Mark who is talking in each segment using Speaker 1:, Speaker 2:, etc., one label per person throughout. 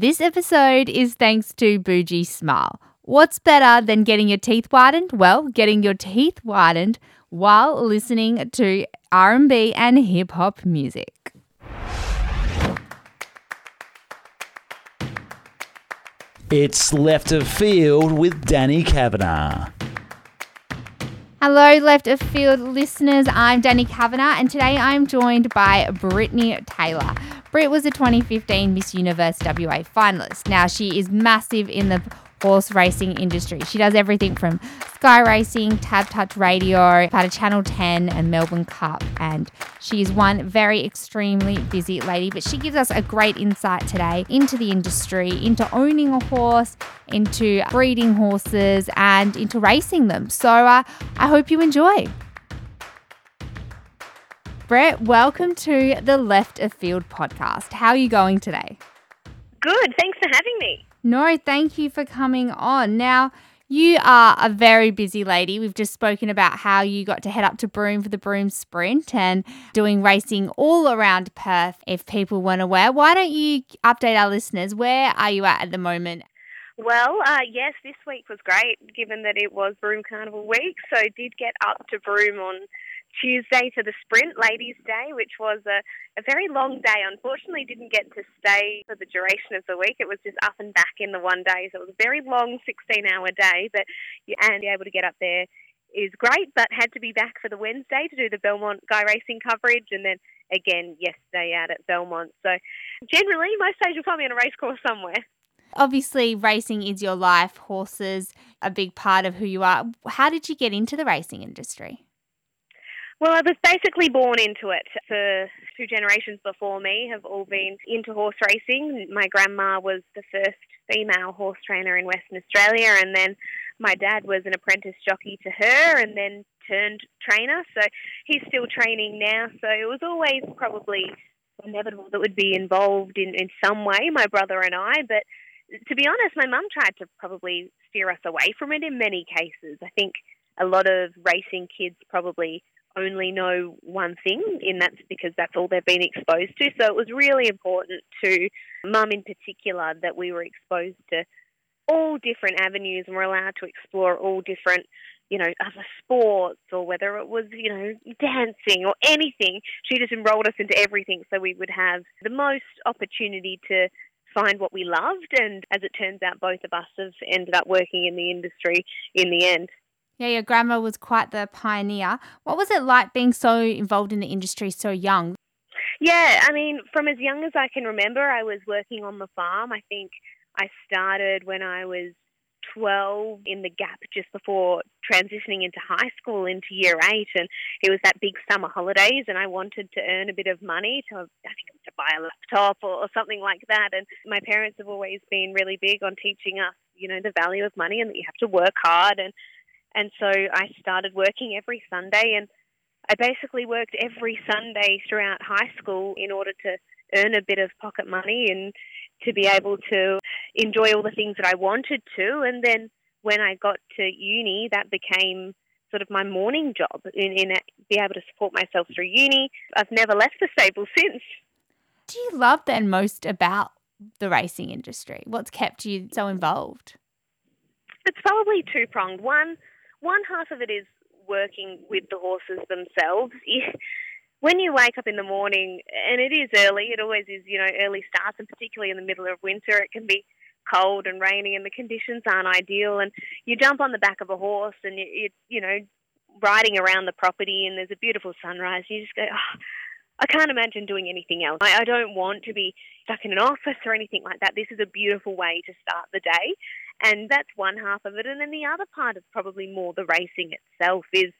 Speaker 1: This episode is thanks to Bougie Smile. What's better than getting your teeth whitened? Well, getting your teeth whitened while listening to R&B and hip hop music.
Speaker 2: It's Left of Field with Danny Kavanagh.
Speaker 1: Hello, Left of Field listeners. I'm Danny Kavanagh, and today I'm joined by Brittany Taylor. Britt was a 2015 Miss Universe WA finalist. Now, she is massive in the horse racing industry. She does everything from Sky Racing, Tab Touch Radio, part of Channel 10 and Melbourne Cup. And she is one very extremely busy lady, but she gives us a great insight today into the industry, into owning a horse, into breeding horses, and into racing them. So uh, I hope you enjoy. Britt, welcome to the Left of Field podcast. How are you going today?
Speaker 3: Good. Thanks for having me.
Speaker 1: No, thank you for coming on. Now, you are a very busy lady. We've just spoken about how you got to head up to Broome for the Broome Sprint and doing racing all around Perth, if people weren't aware. Why don't you update our listeners? Where are you at at the moment?
Speaker 3: Well, uh, yes, this week was great given that it was Broome Carnival week. So I did get up to Broome on Tuesday for the sprint, Ladies' Day, which was a, a very long day. Unfortunately, didn't get to stay for the duration of the week. It was just up and back in the one day, so it was a very long 16-hour day. But and be able to get up there is great, but had to be back for the Wednesday to do the Belmont Sky Racing coverage, and then again yesterday out at Belmont. So generally, most days you'll find me on a race course somewhere.
Speaker 1: Obviously, racing is your life. Horses a big part of who you are. How did you get into the racing industry?
Speaker 3: Well, I was basically born into it. The two generations before me have all been into horse racing. My grandma was the first female horse trainer in Western Australia, and then my dad was an apprentice jockey to her and then turned trainer. So he's still training now. So it was always probably inevitable that would be involved in, in some way, my brother and I. But to be honest, my mum tried to probably steer us away from it in many cases. I think a lot of racing kids probably only know one thing, and that's because that's all they've been exposed to. So it was really important to mum in particular that we were exposed to all different avenues and were allowed to explore all different, you know, other sports or whether it was, you know, dancing or anything. She just enrolled us into everything so we would have the most opportunity to find what we loved. And as it turns out, both of us have ended up working in the industry in the end.
Speaker 1: Yeah, your grandma was quite the pioneer. What was it like being so involved in the industry so young?
Speaker 3: Yeah, I mean, from as young as I can remember, I was working on the farm. I think I started when I was 12 in the gap just before transitioning into high school into year eight and it was that big summer holidays and I wanted to earn a bit of money to I think it was to buy a laptop or, or something like that and my parents have always been really big on teaching us you know the value of money and that you have to work hard and and so I started working every Sunday and I basically worked every Sunday throughout high school in order to earn a bit of pocket money and to be able to enjoy all the things that I wanted to. And then when I got to uni, that became sort of my morning job in, in be able to support myself through uni. I've never left the stable since.
Speaker 1: Do you love then most about the racing industry? What's kept you so involved?
Speaker 3: It's probably two pronged. One, one half of it is working with the horses themselves. when you wake up in the morning, and it is early, it always is, you know, early starts, and particularly in the middle of winter, it can be cold and rainy, and the conditions aren't ideal. And you jump on the back of a horse, and you, you, you know, riding around the property, and there's a beautiful sunrise. You just go, oh, I can't imagine doing anything else. I, I don't want to be stuck in an office or anything like that. This is a beautiful way to start the day. And that's one half of it. And then the other part is probably more the racing itself is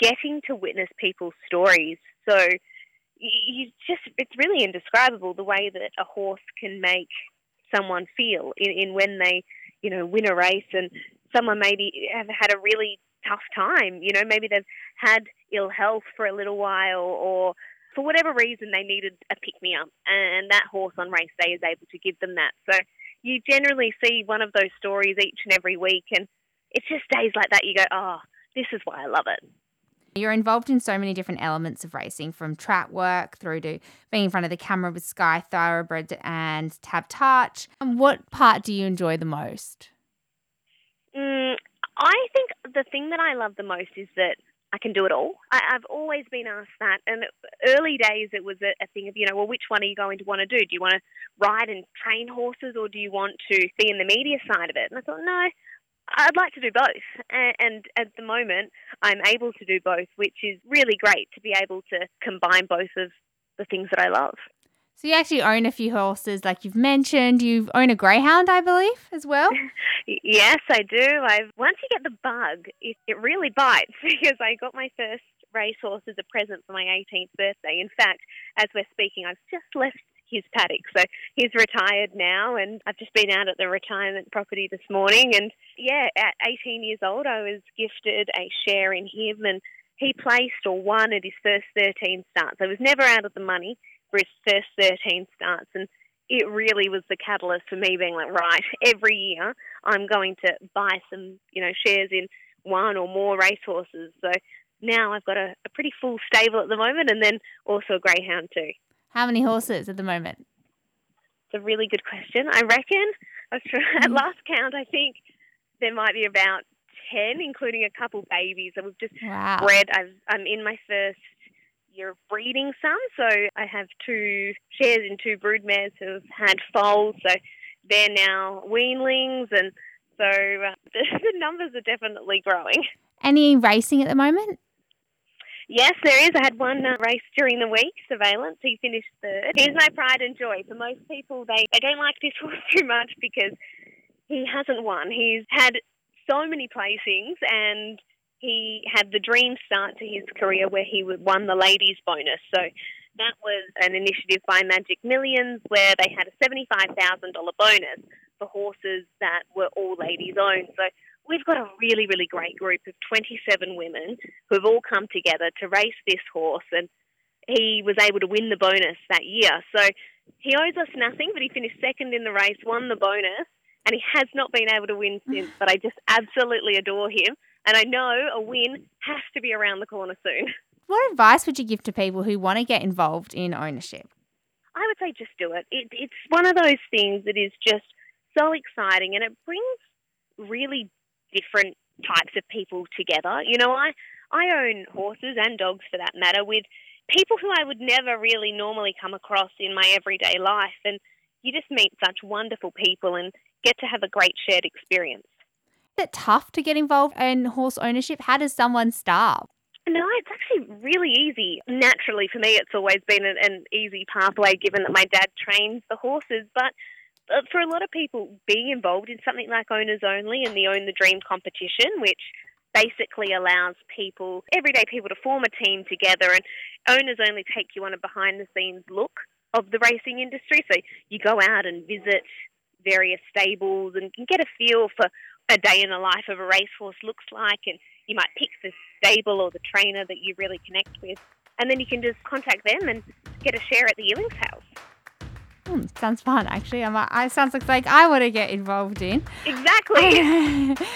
Speaker 3: getting to witness people's stories. So you just, it's really indescribable the way that a horse can make someone feel in, in when they, you know, win a race and someone maybe have had a really tough time. You know, maybe they've had ill health for a little while or for whatever reason they needed a pick me up and that horse on race day is able to give them that. So you generally see one of those stories each and every week, and it's just days like that you go, oh, this is why I love it.
Speaker 1: You're involved in so many different elements of racing, from track work through to being in front of the camera with Sky Thoroughbred and Tab Touch. And what part do you enjoy the most?
Speaker 3: Mm, I think the thing that I love the most is that I can do it all. I, I've always been asked that, and early days it was a, a thing of you know, well, which one are you going to want to do? Do you want to ride and train horses, or do you want to be in the media side of it? And I thought, no, I'd like to do both. And, and at the moment, I'm able to do both, which is really great to be able to combine both of the things that I love.
Speaker 1: So you actually own a few horses, like you've mentioned. You own a greyhound, I believe, as well.
Speaker 3: yes, I do. I've once you get the bug, it, it really bites because I got my first racehorse as a present for my 18th birthday. In fact, as we're speaking, I've just left his paddock. So he's retired now, and I've just been out at the retirement property this morning. And yeah, at 18 years old, I was gifted a share in him, and he placed or won at his first 13 starts. I was never out of the money first 13 starts, and it really was the catalyst for me being like, right, every year I'm going to buy some, you know, shares in one or more racehorses. So now I've got a, a pretty full stable at the moment, and then also a greyhound too.
Speaker 1: How many horses at the moment?
Speaker 3: It's a really good question. I reckon, at mm-hmm. last count, I think there might be about 10, including a couple babies. that we've just
Speaker 1: wow.
Speaker 3: bred. i am in my first year of breeding some, so I have two shares in two broodmares who've had foals, so they're now weanlings, and so uh, the, the numbers are definitely growing.
Speaker 1: Any racing at the moment?
Speaker 3: Yes, there is. I had one uh, race during the week, Surveillance. He finished third. He's my pride and joy. For most people, they, they don't like this horse too much because he hasn't won. He's had so many placings and he had the dream start to his career where he won the ladies bonus. So that was an initiative by Magic Millions where they had a $75,000 bonus for horses that were all ladies owned. So we've got a really, really great group of 27 women who have all come together to race this horse, and he was able to win the bonus that year. So he owes us nothing, but he finished second in the race, won the bonus, and he has not been able to win since. But I just absolutely adore him, and I know a win has to be around the corner soon.
Speaker 1: What advice would you give to people who want to get involved in ownership?
Speaker 3: I would say just do it. it it's one of those things that is just so exciting, and it brings really different types of people together. You know, I I own horses and dogs for that matter with people who I would never really normally come across in my everyday life and you just meet such wonderful people and get to have a great shared experience.
Speaker 1: It tough to get involved in horse ownership? How does someone start?
Speaker 3: No, it's actually really easy. Naturally, for me, it's always been an, an easy pathway given that my dad trains the horses. But for a lot of people, being involved in something like Owners Only and the Own the Dream competition, which basically allows people, everyday people, to form a team together, and Owners Only take you on a behind the scenes look of the racing industry. So you go out and visit various stables and can get a feel for a day in the life of a racehorse looks like, and you might pick the stable or the trainer that you really connect with, and then you can just contact them and get a share at the Ewing's house.
Speaker 1: Hmm, sounds fun, actually. I'm, I sounds like, like I want to get involved in.
Speaker 3: Exactly.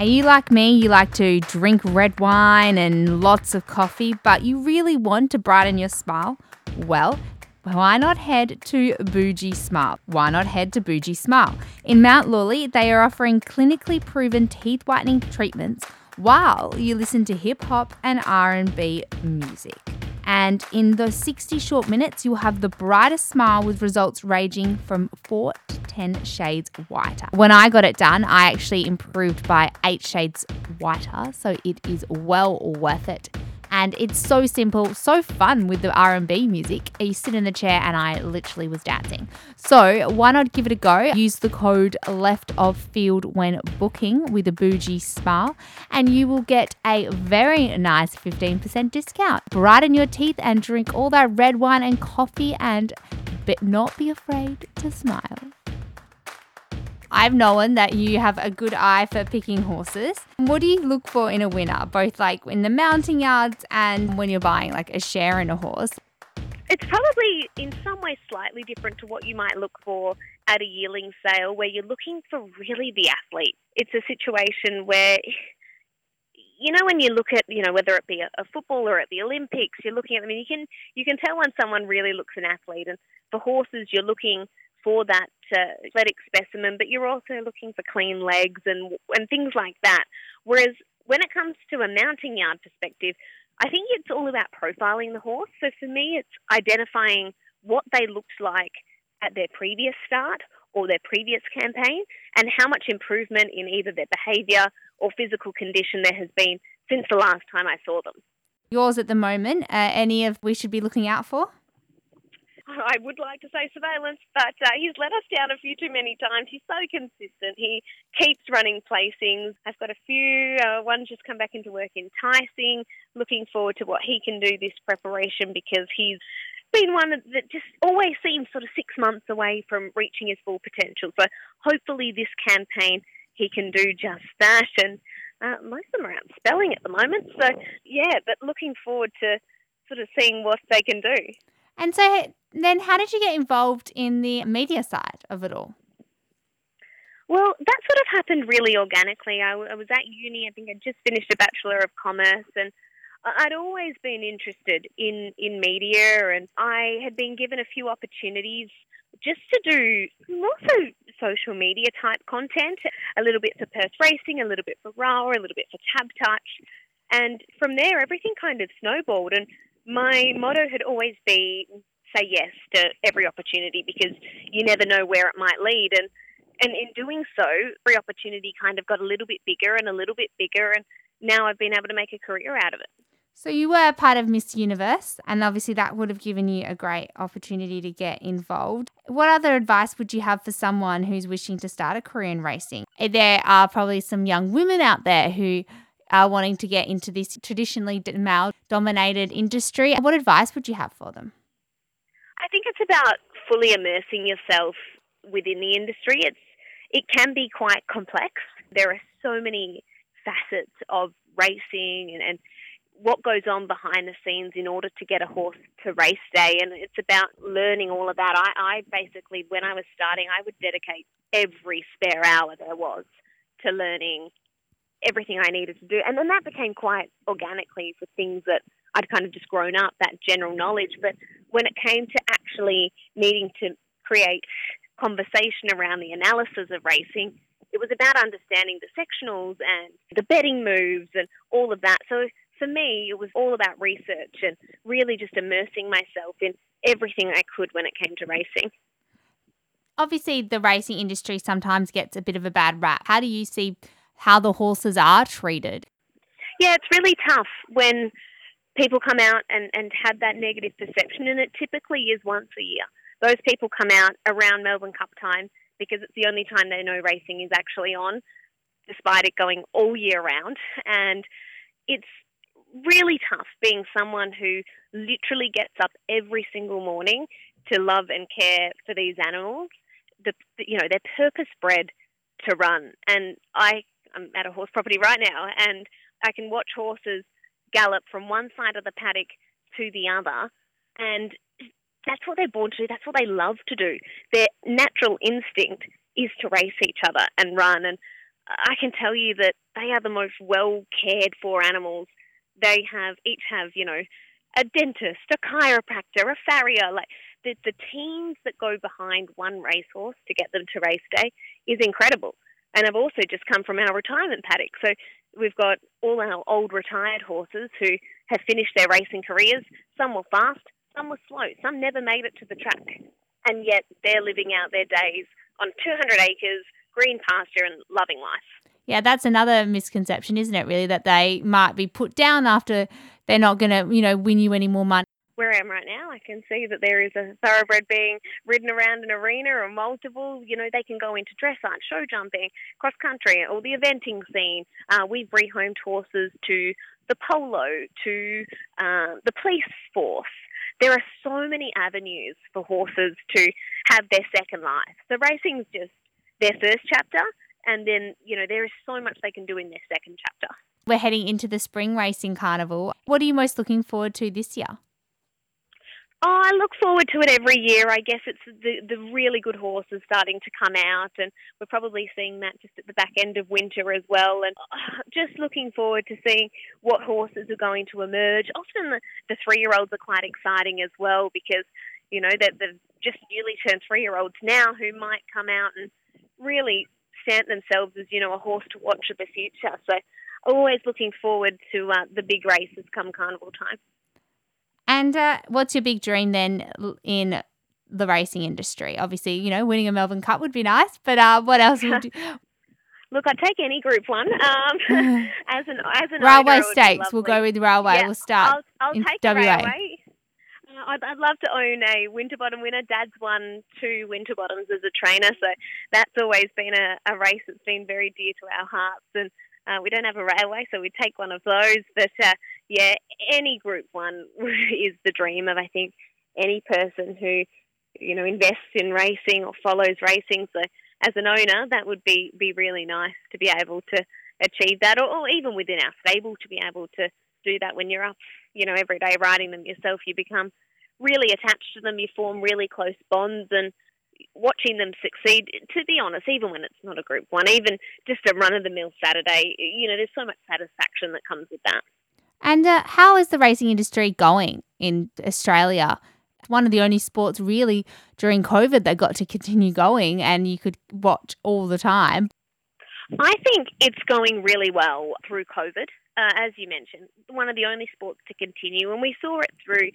Speaker 1: Are you like me? You like to drink red wine and lots of coffee, but you really want to brighten your smile? Well, why not head to Bougie Smile? Why not head to Bougie Smile? In Mount Lawley, they are offering clinically proven teeth whitening treatments while you listen to hip hop and R&B music. And in those 60 short minutes, you'll have the brightest smile with results ranging from 4 to 10 shades whiter. When I got it done, I actually improved by 8 shades whiter, so it is well worth it and it's so simple, so fun with the R&B music. You sit in the chair and I literally was dancing. So why not give it a go? Use the code left of field when booking with a bougie smile and you will get a very nice 15% discount. Brighten your teeth and drink all that red wine and coffee and but not be afraid to smile. I've known that you have a good eye for picking horses. What do you look for in a winner, both like in the mounting yards and when you're buying like a share in a horse?
Speaker 3: It's probably in some way slightly different to what you might look for at a yearling sale where you're looking for really the athlete. It's a situation where you know when you look at you know whether it be a, a football or at the Olympics, you're looking at them and you can you can tell when someone really looks an athlete. And for horses, you're looking for that uh, athletic specimen, but you're also looking for clean legs and and things like that. Whereas when it comes to a mounting yard perspective, I think it's all about profiling the horse. So for me, it's identifying what they looked like at their previous start or their previous campaign and how much improvement in either their behaviour or physical condition there has been since the last time I saw them.
Speaker 1: Yours at the moment, uh, any of we should be looking out for?
Speaker 3: I would like to say surveillance, but uh, he's let us down a few too many times. He's so consistent. He keeps running placings. I've got a few. Uh, one just come back into work enticing. Looking forward to what he can do this preparation because he's been one that just always seems sort of six months away from reaching his full potential. So hopefully this campaign he can do just that. And uh, most of them are out spelling at the moment. So yeah, but looking forward to sort of seeing what they can do.
Speaker 1: And so then how did you get involved in the media side of it all?
Speaker 3: Well, that sort of happened really organically. I, I was at uni, I think I'd just finished a Bachelor of Commerce, and I'd always been interested in, in media, and I had been given a few opportunities just to do more so social media type content, a little bit for Perth Racing, a little bit for RAWA, a little bit for Tab Touch. And from there, everything kind of snowballed. And my motto had always been say yes to every opportunity because you never know where it might lead. And and in doing so, every opportunity kind of got a little bit bigger and a little bit bigger, and now I've been able to make a career out of it.
Speaker 1: So you were part of Miss Universe, and obviously that would have given you a great opportunity to get involved. What other advice would you have for someone who's wishing to start a career in racing? There are probably some young women out there who are wanting to get into this traditionally male dominated industry. What advice would you have for them?
Speaker 3: I think it's about fully immersing yourself within the industry. It's it can be quite complex. There are so many facets of racing and, and what goes on behind the scenes in order to get a horse to race day and it's about learning all of that. I, I basically when I was starting I would dedicate every spare hour there was to learning everything I needed to do. And then that became quite organically for things that I'd kind of just grown up, that general knowledge. But when it came to actually needing to create conversation around the analysis of racing, it was about understanding the sectionals and the betting moves and all of that. So for me, it was all about research and really just immersing myself in everything I could when it came to racing.
Speaker 1: Obviously, the racing industry sometimes gets a bit of a bad rap. How do you see how the horses are treated?
Speaker 3: Yeah, it's really tough when people come out and, and have that negative perception, and it typically is once a year. Those people come out around Melbourne Cup time because it's the only time they know racing is actually on, despite it going all year round. And it's really tough being someone who literally gets up every single morning to love and care for these animals. The, you know, they're purpose bred to run. And I, I'm at a horse property right now, and I can watch horses gallop from one side of the paddock to the other. And that's what they're born to do. That's what they love to do. Their natural instinct is to race each other and run. And I can tell you that they are the most well cared for animals. They have each have, you know, a dentist, a chiropractor, a farrier. Like the, the teams that go behind one racehorse to get them to race day is incredible. And I've also just come from our retirement paddock. So we've got all our old retired horses who have finished their racing careers. Some were fast, some were slow, some never made it to the track. And yet they're living out their days on 200 acres, green pasture, and loving life.
Speaker 1: Yeah, that's another misconception, isn't it, really, that they might be put down after they're not going to, you know, win you any more money
Speaker 3: where I am right now, I can see that there is a thoroughbred being ridden around an arena or multiple. You know, they can go into dressage, show jumping, cross country, or the eventing scene. Uh, we've rehomed horses to the polo, to uh, the police force. There are so many avenues for horses to have their second life. So racing's just their first chapter, and then you know there is so much they can do in their second chapter.
Speaker 1: We're heading into the spring racing carnival. What are you most looking forward to this year?
Speaker 3: Oh, I look forward to it every year. I guess it's the the really good horses starting to come out, and we're probably seeing that just at the back end of winter as well. And uh, just looking forward to seeing what horses are going to emerge. Often the, the three year olds are quite exciting as well because you know that they've just newly turned three year olds now who might come out and really stamp themselves as you know a horse to watch of the future. So always looking forward to uh, the big races come carnival time.
Speaker 1: And uh, what's your big dream then in the racing industry? Obviously, you know, winning a Melbourne Cup would be nice, but uh, what else would you?
Speaker 3: Look, I'd take any Group One. Um, as an as an
Speaker 1: railway
Speaker 3: owner,
Speaker 1: stakes. We'll go with railway.
Speaker 3: Yeah,
Speaker 1: we'll start.
Speaker 3: I'll, I'll
Speaker 1: in
Speaker 3: take
Speaker 1: WA.
Speaker 3: railway. Uh, I'd, I'd love to own a Winterbottom winner. Dad's won two Winterbottoms as a trainer, so that's always been a, a race that's been very dear to our hearts. And uh, we don't have a railway, so we take one of those. But uh, yeah, any Group One is the dream of I think any person who you know invests in racing or follows racing. So as an owner, that would be be really nice to be able to achieve that, or, or even within our stable to be able to do that when you're up, you know, every day riding them yourself. You become really attached to them. You form really close bonds and watching them succeed, to be honest, even when it's not a group one, even just a run of the mill Saturday, you know, there's so much satisfaction that comes with that.
Speaker 1: And uh, how is the racing industry going in Australia? One of the only sports really during COVID that got to continue going and you could watch all the time.
Speaker 3: I think it's going really well through COVID. Uh, as you mentioned, one of the only sports to continue, and we saw it through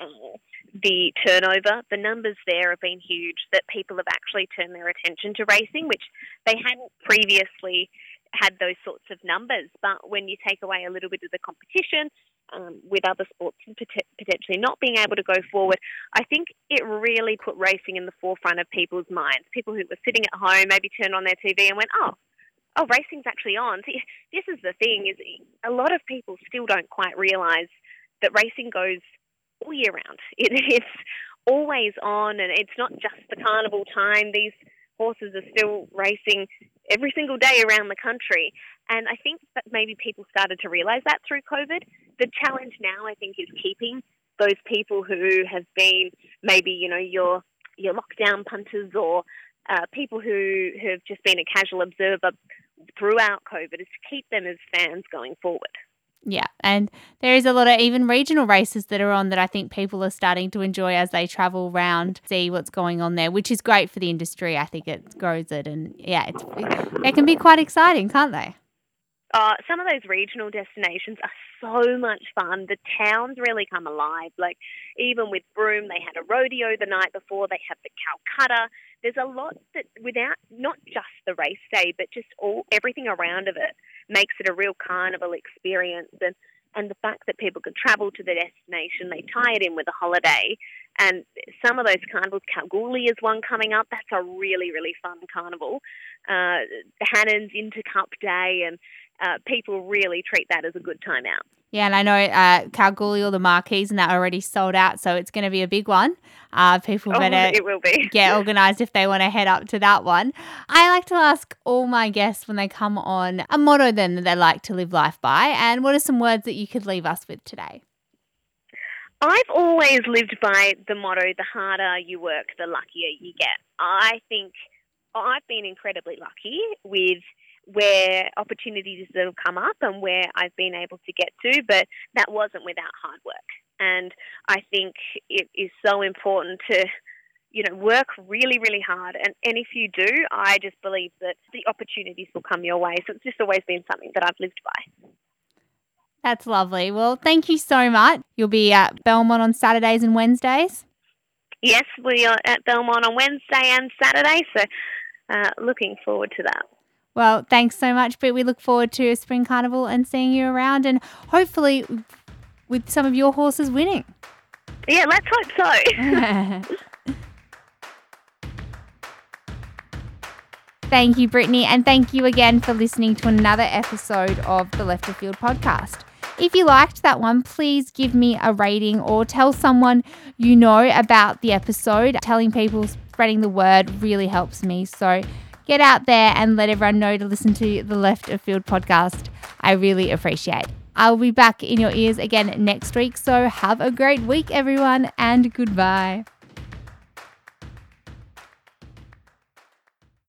Speaker 3: uh, the turnover. The numbers there have been huge. That people have actually turned their attention to racing, which they hadn't previously had those sorts of numbers. But when you take away a little bit of the competition um, with other sports potentially not being able to go forward, I think it really put racing in the forefront of people's minds. People who were sitting at home maybe turned on their TV and went, "Oh, oh, racing's actually on." See, this is the thing: is a lot of people still don't quite realise that racing goes all year round. It, it's always on, and it's not just the carnival time. These horses are still racing every single day around the country. And I think that maybe people started to realise that through COVID. The challenge now, I think, is keeping those people who have been maybe, you know, your your lockdown punters or uh, people who have just been a casual observer throughout COVID, is to keep them as fans going forward.
Speaker 1: Yeah, and there is a lot of even regional races that are on that I think people are starting to enjoy as they travel around, see what's going on there, which is great for the industry. I think it grows it, and yeah, it's it can be quite exciting, can't they?
Speaker 3: Uh, some of those regional destinations are so much fun. The towns really come alive. Like even with Broome, they had a rodeo the night before. They have the Calcutta. There's a lot that without not just the race day, but just all everything around of it makes it a real carnival experience. And and the fact that people can travel to the destination, they tie it in with a holiday. And some of those carnivals, Kalgoorlie is one coming up. That's a really, really fun carnival. Uh, Hannan's into Cup Day, and uh, people really treat that as a good time out.
Speaker 1: Yeah, and I know uh, Kalgoorlie, all the marquees and that already sold out, so it's going to be a big one. Uh, people
Speaker 3: oh,
Speaker 1: better
Speaker 3: it will be.
Speaker 1: get organised if they want to head up to that one. I like to ask all my guests when they come on a motto then that they like to live life by, and what are some words that you could leave us with today?
Speaker 3: I've always lived by the motto the harder you work, the luckier you get. I think I've been incredibly lucky with where opportunities that have come up and where I've been able to get to, but that wasn't without hard work. And I think it is so important to, you know, work really, really hard. And, and if you do, I just believe that the opportunities will come your way. So it's just always been something that I've lived by.
Speaker 1: That's lovely. Well, thank you so much. You'll be at Belmont on Saturdays and Wednesdays.
Speaker 3: Yes, we are at Belmont on Wednesday and Saturday, so uh, looking forward to that.
Speaker 1: Well, thanks so much, but we look forward to a Spring Carnival and seeing you around and hopefully with some of your horses winning.
Speaker 3: Yeah, let's hope so.
Speaker 1: thank you, Brittany, and thank you again for listening to another episode of the Left of Field podcast. If you liked that one, please give me a rating or tell someone you know about the episode. Telling people, spreading the word really helps me. So get out there and let everyone know to listen to the Left of Field podcast. I really appreciate. I'll be back in your ears again next week, so have a great week everyone and goodbye.